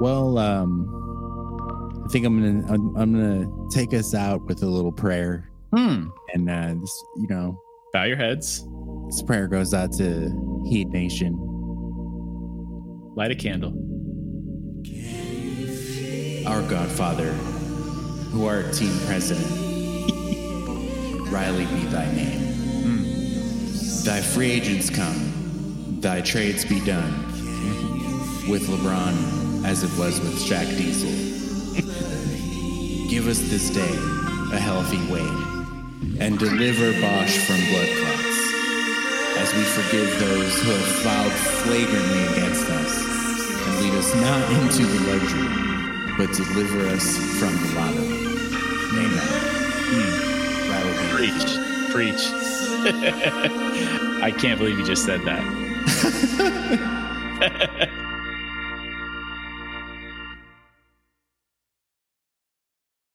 Well, um, I think I'm gonna I'm, I'm gonna take us out with a little prayer, Hmm. and uh, this, you know, Bow your heads. this prayer goes out to Heat Nation. Light a candle. Our Godfather, who art team president, Riley be thy name. Thy free agents come, thy trades be done. With LeBron, as it was with Shaq Diesel. Give us this day a healthy Wade, and deliver Bosh from blood clots, as we forgive those who have filed flagrantly against us, and lead us not into the luxury but deliver us from the lotto. Amen. Riley B. Preach. Preach. I can't believe you just said that.